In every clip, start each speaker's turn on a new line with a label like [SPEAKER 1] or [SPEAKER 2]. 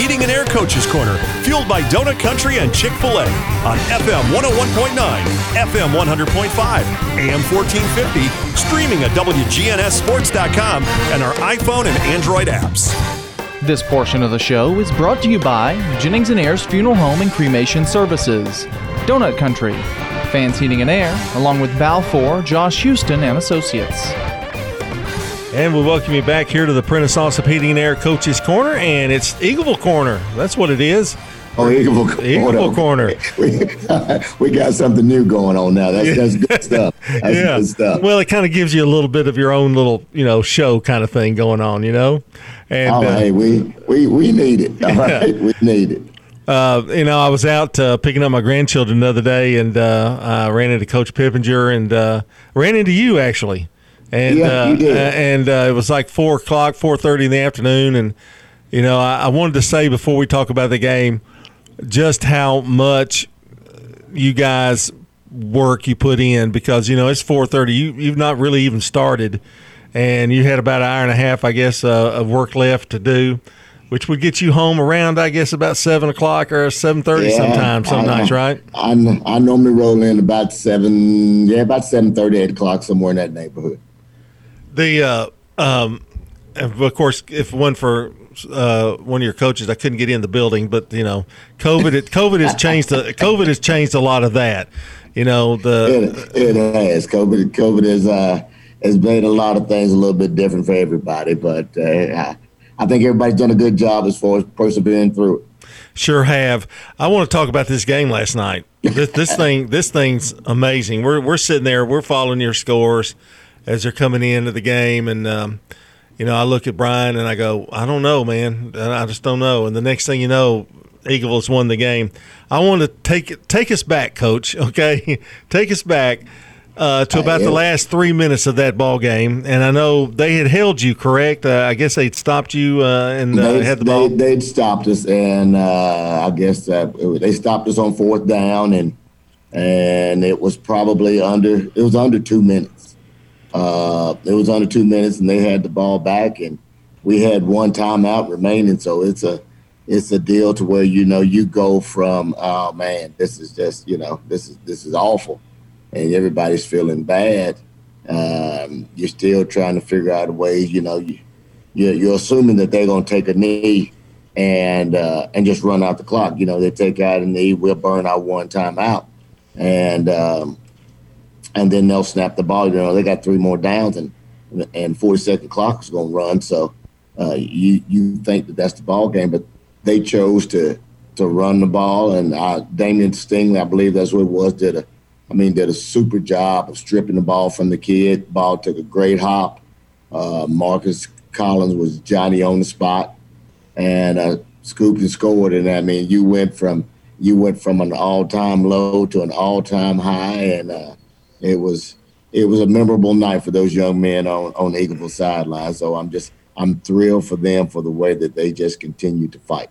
[SPEAKER 1] Heating and Air Coaches Corner, fueled by Donut Country and Chick oh fil A on FM 101.9, FM 100.5, AM 1450, streaming at WGNSSports.com and our iPhone and Android apps.
[SPEAKER 2] This portion of the show is brought to you by Jennings and Ayers Funeral Home and Cremation Services, Donut Country, Fans Heating and Air, along with Balfour, Josh Houston and Associates.
[SPEAKER 3] And we welcome you back here to the Heating and Air Coaches Corner, and it's Eagleville Corner. That's what it is.
[SPEAKER 4] Oh, Eagleville Corner.
[SPEAKER 3] Eagleville Corner.
[SPEAKER 4] We, we got something new going on now. That's, that's good stuff. That's
[SPEAKER 3] yeah.
[SPEAKER 4] good stuff.
[SPEAKER 3] Well, it kind of gives you a little bit of your own little, you know, show kind of thing going on, you know. And
[SPEAKER 4] oh,
[SPEAKER 3] uh,
[SPEAKER 4] hey, we, we, we need it. All right, we need it.
[SPEAKER 3] uh, you know, I was out uh, picking up my grandchildren the other day, and uh, I ran into Coach Pippinger and uh, ran into you actually. And
[SPEAKER 4] Yeah,
[SPEAKER 3] uh,
[SPEAKER 4] you did.
[SPEAKER 3] and uh, it was like four o'clock, four thirty in the afternoon, and you know, I, I wanted to say before we talk about the game, just how much you guys work you put in because you know it's four thirty. You you've not really even started, and you had about an hour and a half, I guess, uh, of work left to do, which would get you home around, I guess, about seven o'clock or seven thirty
[SPEAKER 4] Yeah,
[SPEAKER 3] sometimes, some
[SPEAKER 4] I-
[SPEAKER 3] nights, right?
[SPEAKER 4] I, I normally roll in about seven, yeah, about seven thirty, eight o'clock, somewhere in that neighborhood.
[SPEAKER 3] The uh, um, and of course, if one for uh, one of your coaches, I couldn't get in the building, but you know, COVID, it, COVID has changed. The, COVID has changed a lot of that. You know, the
[SPEAKER 4] It, it has. COVID, COVID has, uh, has made a lot of things a little bit different for everybody, but uh, I, I think everybody's done a good job as far as persevering through it.
[SPEAKER 3] Sure have. I want to talk about this game last night. This, this thing, this thing's amazing. We're we're sitting there, we're following your scores as they're coming into the game, and um, you know, I look at Brian and I go, I don't know, man. I just don't know. And the next thing you know, Eagles won the game. I want to take take us back, Coach. Okay, take us back. Uh, to about the last three minutes of that ball game, and I know they had held you. Correct? Uh, I guess they'd stopped you uh, and uh,
[SPEAKER 4] they,
[SPEAKER 3] had the ball.
[SPEAKER 4] They, they'd stopped us, and uh, I guess uh, they stopped us on fourth down, and and it was probably under it was under two minutes. Uh, it was under two minutes, and they had the ball back, and we had one timeout remaining. So it's a it's a deal to where you know you go from oh man, this is just you know this is this is awful, and everybody's feeling bad. Um, you're still trying to figure out a way. You know, you, you're, you're assuming that they're going to take a knee and uh, and just run out the clock. You know, they take out a knee, we'll burn our one time out, and um, and then they'll snap the ball. You know, they got three more downs, and and 40 second clock is going to run. So uh, you you think that that's the ball game, but they chose to to run the ball, and uh, Damian Stingley, I believe that's what it was, did a I mean, did a super job of stripping the ball from the kid. Ball took a great hop. Uh, Marcus Collins was Johnny on the spot, and uh, scooped and scored. And I mean, you went from you went from an all-time low to an all-time high, and uh, it was it was a memorable night for those young men on on Eagleville sideline. So I'm just I'm thrilled for them for the way that they just continue to fight.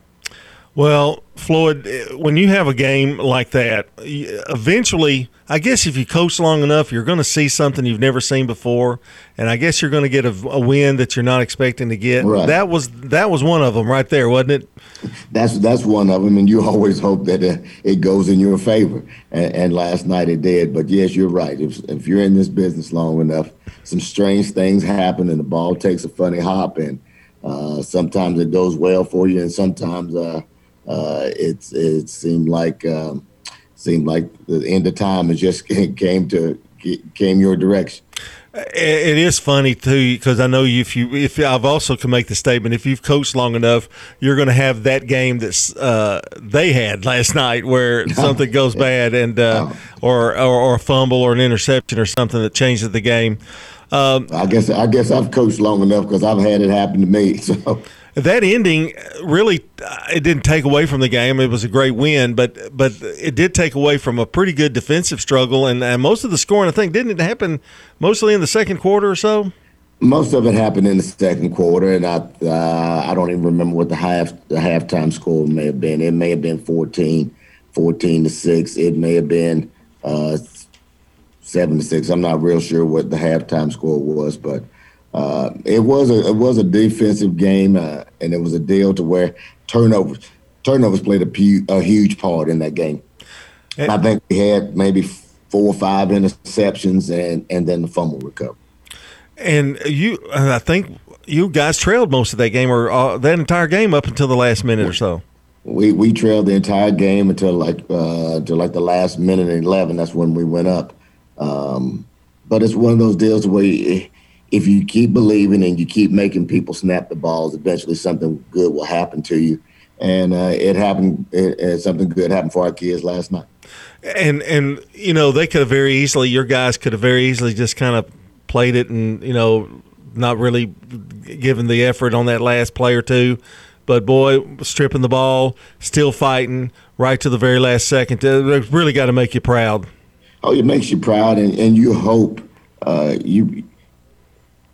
[SPEAKER 3] Well, Floyd, eh, when you have a game like that, eventually, I guess if you coach long enough, you're going to see something you've never seen before, and I guess you're going to get a, a win that you're not expecting to get.
[SPEAKER 4] Right.
[SPEAKER 3] That was that was one of them right there, wasn't it?
[SPEAKER 4] That's that's one of them, and you always hope that uh, it goes in your favor. And, and last night it did. But yes, you're right. If if you're in this business long enough, some strange things happen, and the ball takes a funny hop, and uh, sometimes it goes well for you, and sometimes uh, uh, it's it seemed like um, seemed like the end of time. It just came to came your direction.
[SPEAKER 3] It is funny too because I know if you if I've also can make the statement if you've coached long enough, you're going to have that game that uh, they had last night where something goes bad and uh, or, or or a fumble or an interception or something that changes the game. Um,
[SPEAKER 4] I guess I guess I've coached long enough because I've had it happen to me. So
[SPEAKER 3] that ending really uh, it didn't take away from the game. It was a great win, but but it did take away from a pretty good defensive struggle and, and most of the scoring. I think didn't happen mostly in the second quarter or so.
[SPEAKER 4] Most of it happened in the second quarter, and I uh, I don't even remember what the half the halftime score may have been. It may have been 14, 14 to six. It may have been uh, seven to six. I'm not real sure what the halftime score was, but uh, it was a it was a defensive game, uh, and it was a deal to where turnovers. Turnovers played a, pu- a huge part in that game. And I think we had maybe four or five interceptions and, and then the fumble recovery.
[SPEAKER 3] And you, I think you guys trailed most of that game or uh, that entire game up until the last minute or so.
[SPEAKER 4] We we trailed the entire game until like uh, until like the last minute and eleven. That's when we went up. Um, but it's one of those deals where you, if you keep believing and you keep making people snap the balls, eventually something good will happen to you. And uh, it happened. It, it, something good happened for our kids last night.
[SPEAKER 3] And and you know they could have very easily. Your guys could have very easily just kind of played it and you know not really given the effort on that last play or two. But boy, stripping the ball, still fighting right to the very last second. It really got to make you proud.
[SPEAKER 4] Oh, it makes you proud, and, and you hope uh, you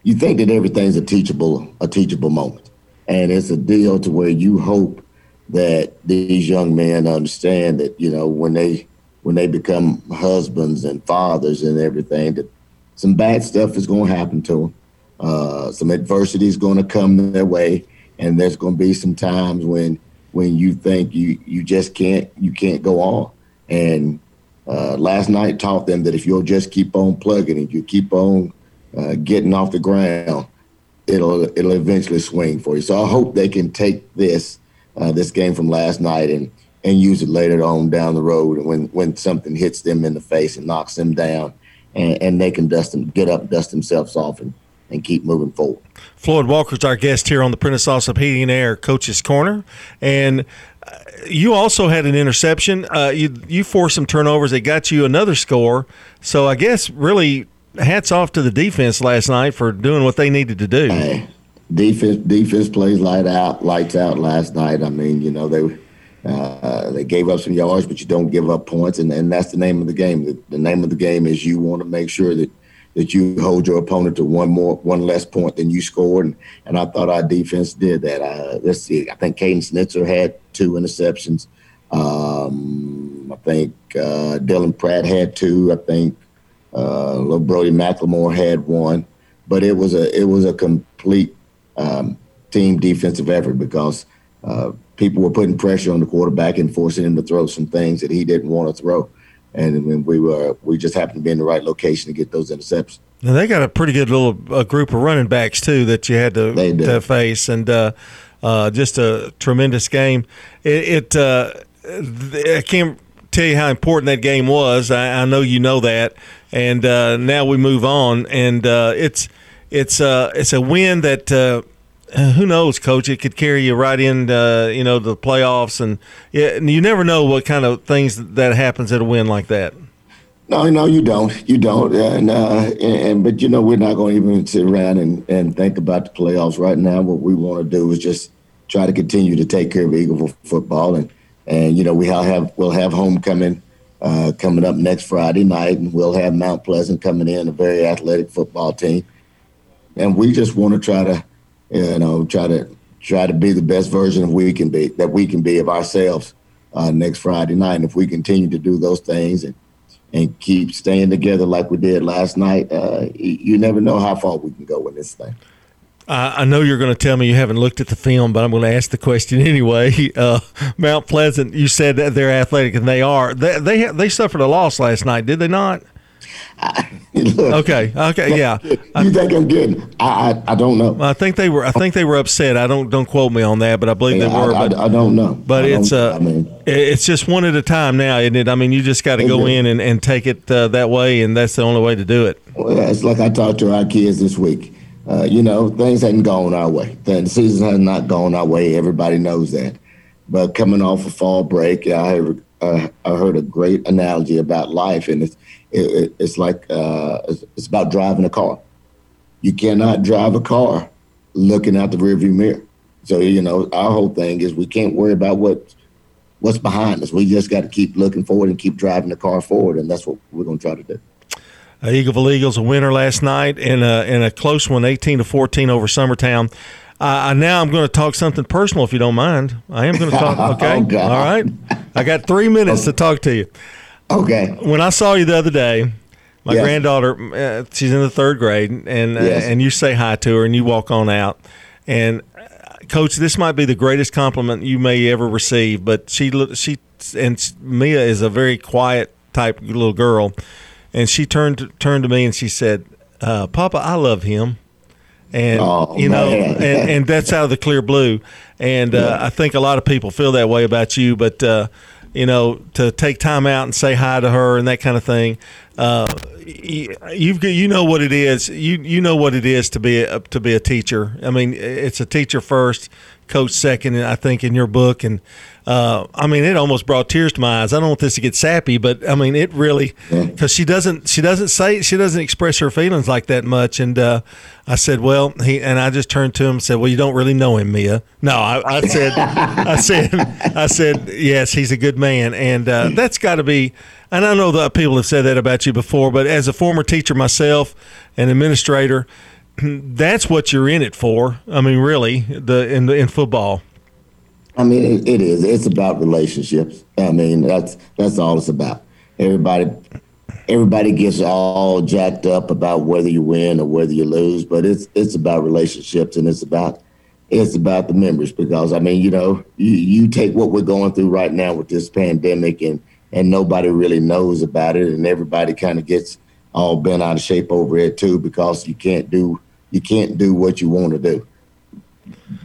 [SPEAKER 4] you think that everything's a teachable a teachable moment, and it's a deal to where you hope that these young men understand that you know when they when they become husbands and fathers and everything that some bad stuff is going to happen to them. Uh, some adversity is going to come their way, and there's going to be some times when when you think you you just can't you can't go on. And uh, last night taught them that if you'll just keep on plugging and you keep on uh, getting off the ground, it'll it'll eventually swing for you. So I hope they can take this uh, this game from last night and and use it later on down the road when when something hits them in the face and knocks them down, and, and they can dust them, get up, dust themselves off, and and keep moving forward.
[SPEAKER 3] Floyd Walker's our guest here on the Prentice Allsup Heating and Air Coach's Corner, and uh, you also had an interception. Uh, you you forced some turnovers that got you another score. So I guess really hats off to the defense last night for doing what they needed to do.
[SPEAKER 4] Hey, defense defense plays light out lights out last night. I mean, you know they. Uh, they gave up some yards, but you don't give up points, and, and that's the name of the game. The, the name of the game is you want to make sure that that you hold your opponent to one more, one less point than you scored. And, and I thought our defense did that. Uh, let's see. I think Caden Snitzer had two interceptions. Um, I think uh, Dylan Pratt had two. I think uh, little Brody McLemore had one. But it was a it was a complete um, team defensive effort because uh, people were putting pressure on the quarterback and forcing him to throw some things that he didn't want to throw and we were we just happened to be in the right location to get those interceptions.
[SPEAKER 3] Now they got a pretty good little uh, group of running backs too that you had to, to face, and uh, uh, just a tremendous game. It, it uh, I can't tell you how important that game was. I, I know you know that, and uh, now we move on, and uh, it's it's it's a win that uh, who knows, coach? It could carry you right in, uh, you know, the playoffs, and yeah, you never know what kind of things that happens at a win like that.
[SPEAKER 4] No, no, you don't. You don't. And, uh, and but you know, we're not going to even sit around and, and think about the playoffs right now. What we want to do is just try to continue to take care of Eagle football, and and you know, we have we'll have homecoming uh, coming up next Friday night, and we'll have Mount Pleasant coming in, a very athletic football team, and we just want to try to you know, try to try to be the best version of we can be that we can be of ourselves uh, next Friday night. And if we continue to do those things and and keep staying together like we did last night, uh, you never know how far we can go in this thing.
[SPEAKER 3] I know you're going to tell me you haven't looked at the film, but I'm going to ask the question anyway. Uh, Mount Pleasant, you said that they're athletic, and they are. They, they they suffered a loss last night, did they not? Look, okay. Okay. Yeah.
[SPEAKER 4] You think I'm getting? I, I, I don't know.
[SPEAKER 3] I think they were. I think they were upset. I don't don't quote me on that, but I believe yeah, they were.
[SPEAKER 4] I,
[SPEAKER 3] but,
[SPEAKER 4] I, don't know.
[SPEAKER 3] But it's uh, I mean, it's just one at a time now, isn't it? I mean, you just got to go in and, and take it uh, that way, and that's the only way to do it.
[SPEAKER 4] Well, it's like I talked to our kids this week. Uh, you know, things hadn't gone our way. The season has not gone our way. Everybody knows that. But coming off a fall break, I uh, I heard a great analogy about life, and it's it, it's like uh, it's about driving a car. You cannot drive a car looking out the rearview mirror. So you know, our whole thing is we can't worry about what what's behind us. We just got to keep looking forward and keep driving the car forward, and that's what we're going to try to do.
[SPEAKER 3] Uh, Eagleville Eagles a winner last night in a in a close one, eighteen to fourteen over Summertown. Uh, now I'm going to talk something personal, if you don't mind. I am going to talk. Okay, oh, all right. I got three minutes to talk to you.
[SPEAKER 4] Okay.
[SPEAKER 3] When I saw you the other day, my yes. granddaughter, uh, she's in the third grade, and uh, yes. and you say hi to her, and you walk on out, and Coach, this might be the greatest compliment you may ever receive. But she she and Mia is a very quiet type little girl, and she turned turned to me and she said, uh, "Papa, I love him." and oh, you know, and, and, that's out of the clear blue. And uh, yeah. I think a lot of people feel that way about you, but uh, you know, to take time out and say hi to her and that kind of thing. Uh, you've you know what it is. You you know what it is to be a, to be a teacher. I mean, it's a teacher first, coach second. I think in your book, and uh, I mean, it almost brought tears to my eyes. I don't want this to get sappy, but I mean, it really because she doesn't she doesn't say she doesn't express her feelings like that much. And uh, I said, well, he and I just turned to him and said, well, you don't really know him, Mia. No, I, I said, I said, I said, yes, he's a good man, and uh, that's got to be. And I know that people have said that about you before, but as a former teacher myself, an administrator, that's what you're in it for. I mean, really, the in the in football.
[SPEAKER 4] I mean, it, it is. It's about relationships. I mean, that's that's all it's about. Everybody, everybody gets all jacked up about whether you win or whether you lose, but it's it's about relationships and it's about it's about the members because I mean, you know, you, you take what we're going through right now with this pandemic and and nobody really knows about it and everybody kind of gets all bent out of shape over it too because you can't do you can't do what you want to do.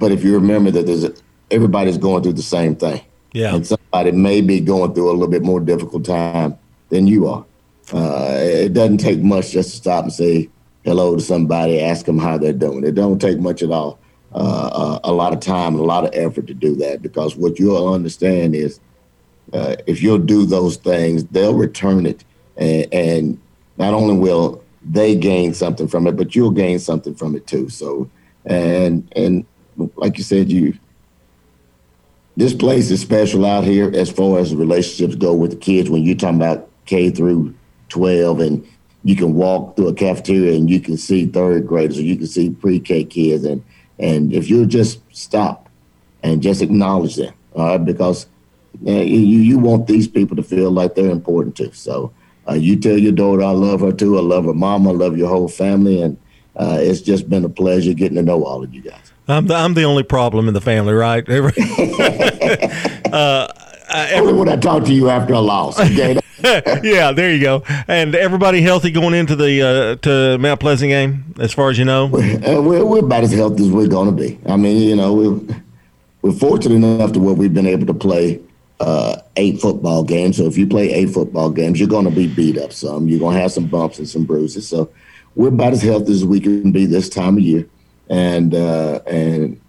[SPEAKER 4] But if you remember that there's a, everybody's going through the same thing.
[SPEAKER 3] Yeah.
[SPEAKER 4] And somebody may be going through a little bit more difficult time than you are. Uh, it doesn't take much just to stop and say hello to somebody, ask them how they're doing. It don't take much at all. Uh, uh, a lot of time and a lot of effort to do that because what you'll understand is uh, if you'll do those things, they'll return it. And, and, not only will they gain something from it, but you'll gain something from it too. So, and, and like you said, you, this place is special out here as far as relationships go with the kids. When you're talking about K through 12, and you can walk through a cafeteria and you can see third graders or you can see pre-K kids, and and if you just stop and just acknowledge them, all right, because uh, you you want these people to feel like they're important too. So uh, you tell your daughter, I love her too. I love her mama. I love your whole family, and uh, it's just been a pleasure getting to know all of you guys.
[SPEAKER 3] I'm the, I'm the only problem in the family, right?
[SPEAKER 4] uh, every, only when I talk to you after a loss. Okay.
[SPEAKER 3] yeah, there you go. And everybody healthy going into the uh, to Mount Pleasant game, as far as you know.
[SPEAKER 4] Uh, we're, we're about as healthy as we're going to be. I mean, you know, we're we're fortunate enough to where we've been able to play uh, eight football games. So if you play eight football games, you're going to be beat up some. You're going to have some bumps and some bruises. So we're about as healthy as we can be this time of year and uh, and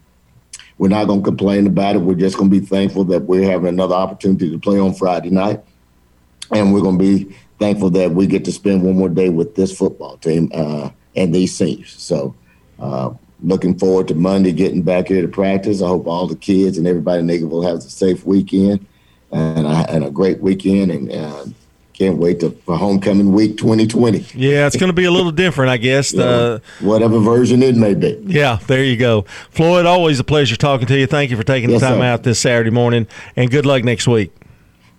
[SPEAKER 4] we're not going to complain about it. We're just going to be thankful that we're having another opportunity to play on Friday night, and we're going to be thankful that we get to spend one more day with this football team uh, and these seniors. So. Uh, looking forward to Monday getting back here to practice. I hope all the kids and everybody in Eagleville has a safe weekend and a, and a great weekend. And uh, can't wait to, for homecoming week 2020.
[SPEAKER 3] Yeah, it's going to be a little different, I guess.
[SPEAKER 4] uh, whatever version it may be.
[SPEAKER 3] Yeah, there you go. Floyd, always a pleasure talking to you. Thank you for taking yes, the time sir. out this Saturday morning, and good luck next week.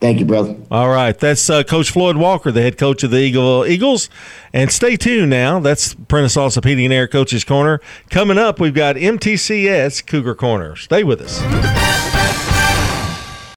[SPEAKER 4] Thank you, brother.
[SPEAKER 3] All right. That's uh, Coach Floyd Walker, the head coach of the Eagle Eagles. And stay tuned now. That's Prentice Allsup Heating and Air Coach's Corner. Coming up, we've got MTCS Cougar Corner. Stay with us.